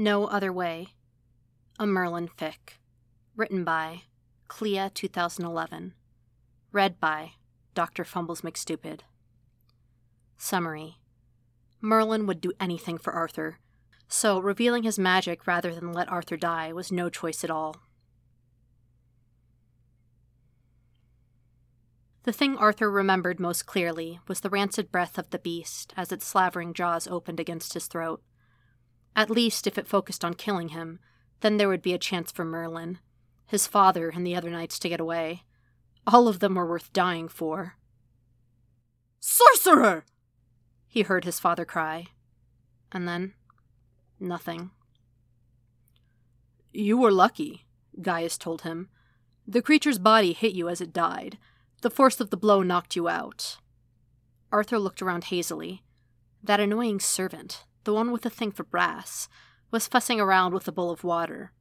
No Other Way. A Merlin Fic. Written by Clea 2011. Read by Dr. Fumbles McStupid. Summary Merlin would do anything for Arthur, so revealing his magic rather than let Arthur die was no choice at all. The thing Arthur remembered most clearly was the rancid breath of the beast as its slavering jaws opened against his throat. At least, if it focused on killing him, then there would be a chance for Merlin, his father, and the other knights to get away. All of them were worth dying for. Sorcerer! He heard his father cry. And then, nothing. You were lucky, Gaius told him. The creature's body hit you as it died. The force of the blow knocked you out. Arthur looked around hazily. That annoying servant, the one with the thing for brass, was fussing around with a bowl of water.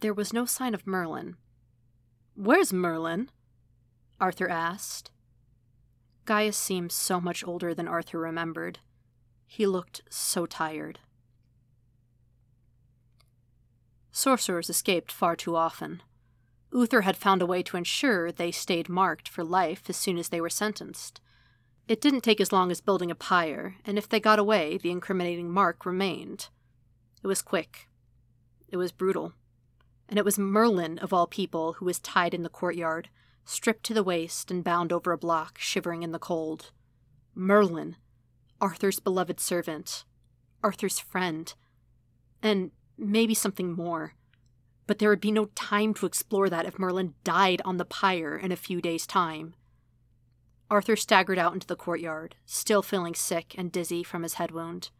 There was no sign of Merlin. Where's Merlin? Arthur asked. Gaius seemed so much older than Arthur remembered. He looked so tired. Sorcerers escaped far too often. Uther had found a way to ensure they stayed marked for life as soon as they were sentenced. It didn't take as long as building a pyre, and if they got away, the incriminating mark remained. It was quick. It was brutal. And it was Merlin, of all people, who was tied in the courtyard, stripped to the waist and bound over a block, shivering in the cold. Merlin, Arthur's beloved servant, Arthur's friend, and maybe something more. But there would be no time to explore that if Merlin died on the pyre in a few days' time. Arthur staggered out into the courtyard, still feeling sick and dizzy from his head wound.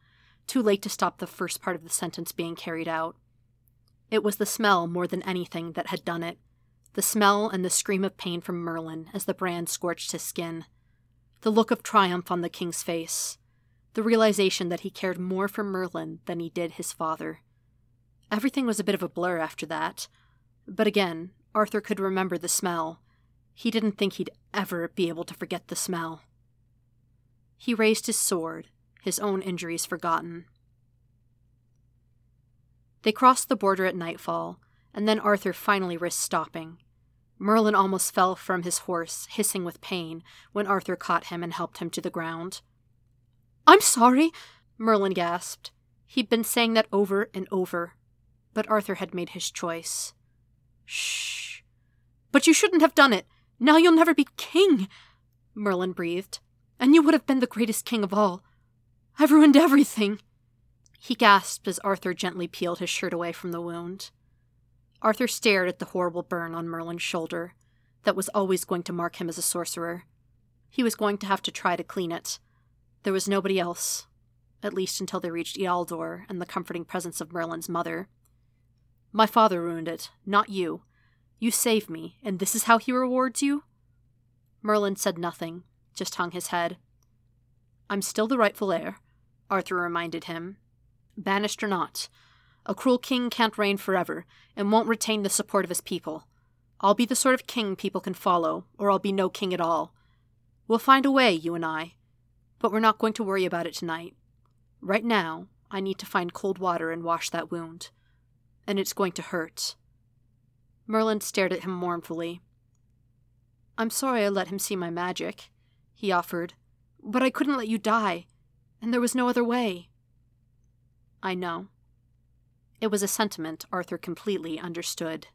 Too late to stop the first part of the sentence being carried out. It was the smell more than anything that had done it. The smell and the scream of pain from Merlin as the brand scorched his skin. The look of triumph on the king's face. The realization that he cared more for Merlin than he did his father. Everything was a bit of a blur after that. But again, Arthur could remember the smell he didn't think he'd ever be able to forget the smell. He raised his sword, his own injuries forgotten. They crossed the border at nightfall, and then Arthur finally risked stopping. Merlin almost fell from his horse, hissing with pain, when Arthur caught him and helped him to the ground. I'm sorry, Merlin gasped. He'd been saying that over and over, but Arthur had made his choice. Shh. But you shouldn't have done it. Now you'll never be king, Merlin breathed. And you would have been the greatest king of all. I've ruined everything. He gasped as Arthur gently peeled his shirt away from the wound. Arthur stared at the horrible burn on Merlin's shoulder that was always going to mark him as a sorcerer. He was going to have to try to clean it. There was nobody else, at least until they reached Ealdor and the comforting presence of Merlin's mother. My father ruined it, not you, you save me, and this is how he rewards you? Merlin said nothing, just hung his head. I'm still the rightful heir, Arthur reminded him. Banished or not, a cruel king can't reign forever and won't retain the support of his people. I'll be the sort of king people can follow, or I'll be no king at all. We'll find a way, you and I. But we're not going to worry about it tonight. Right now, I need to find cold water and wash that wound. And it's going to hurt. Merlin stared at him mournfully. I'm sorry I let him see my magic, he offered, but I couldn't let you die, and there was no other way. I know. It was a sentiment Arthur completely understood.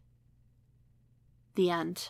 The end.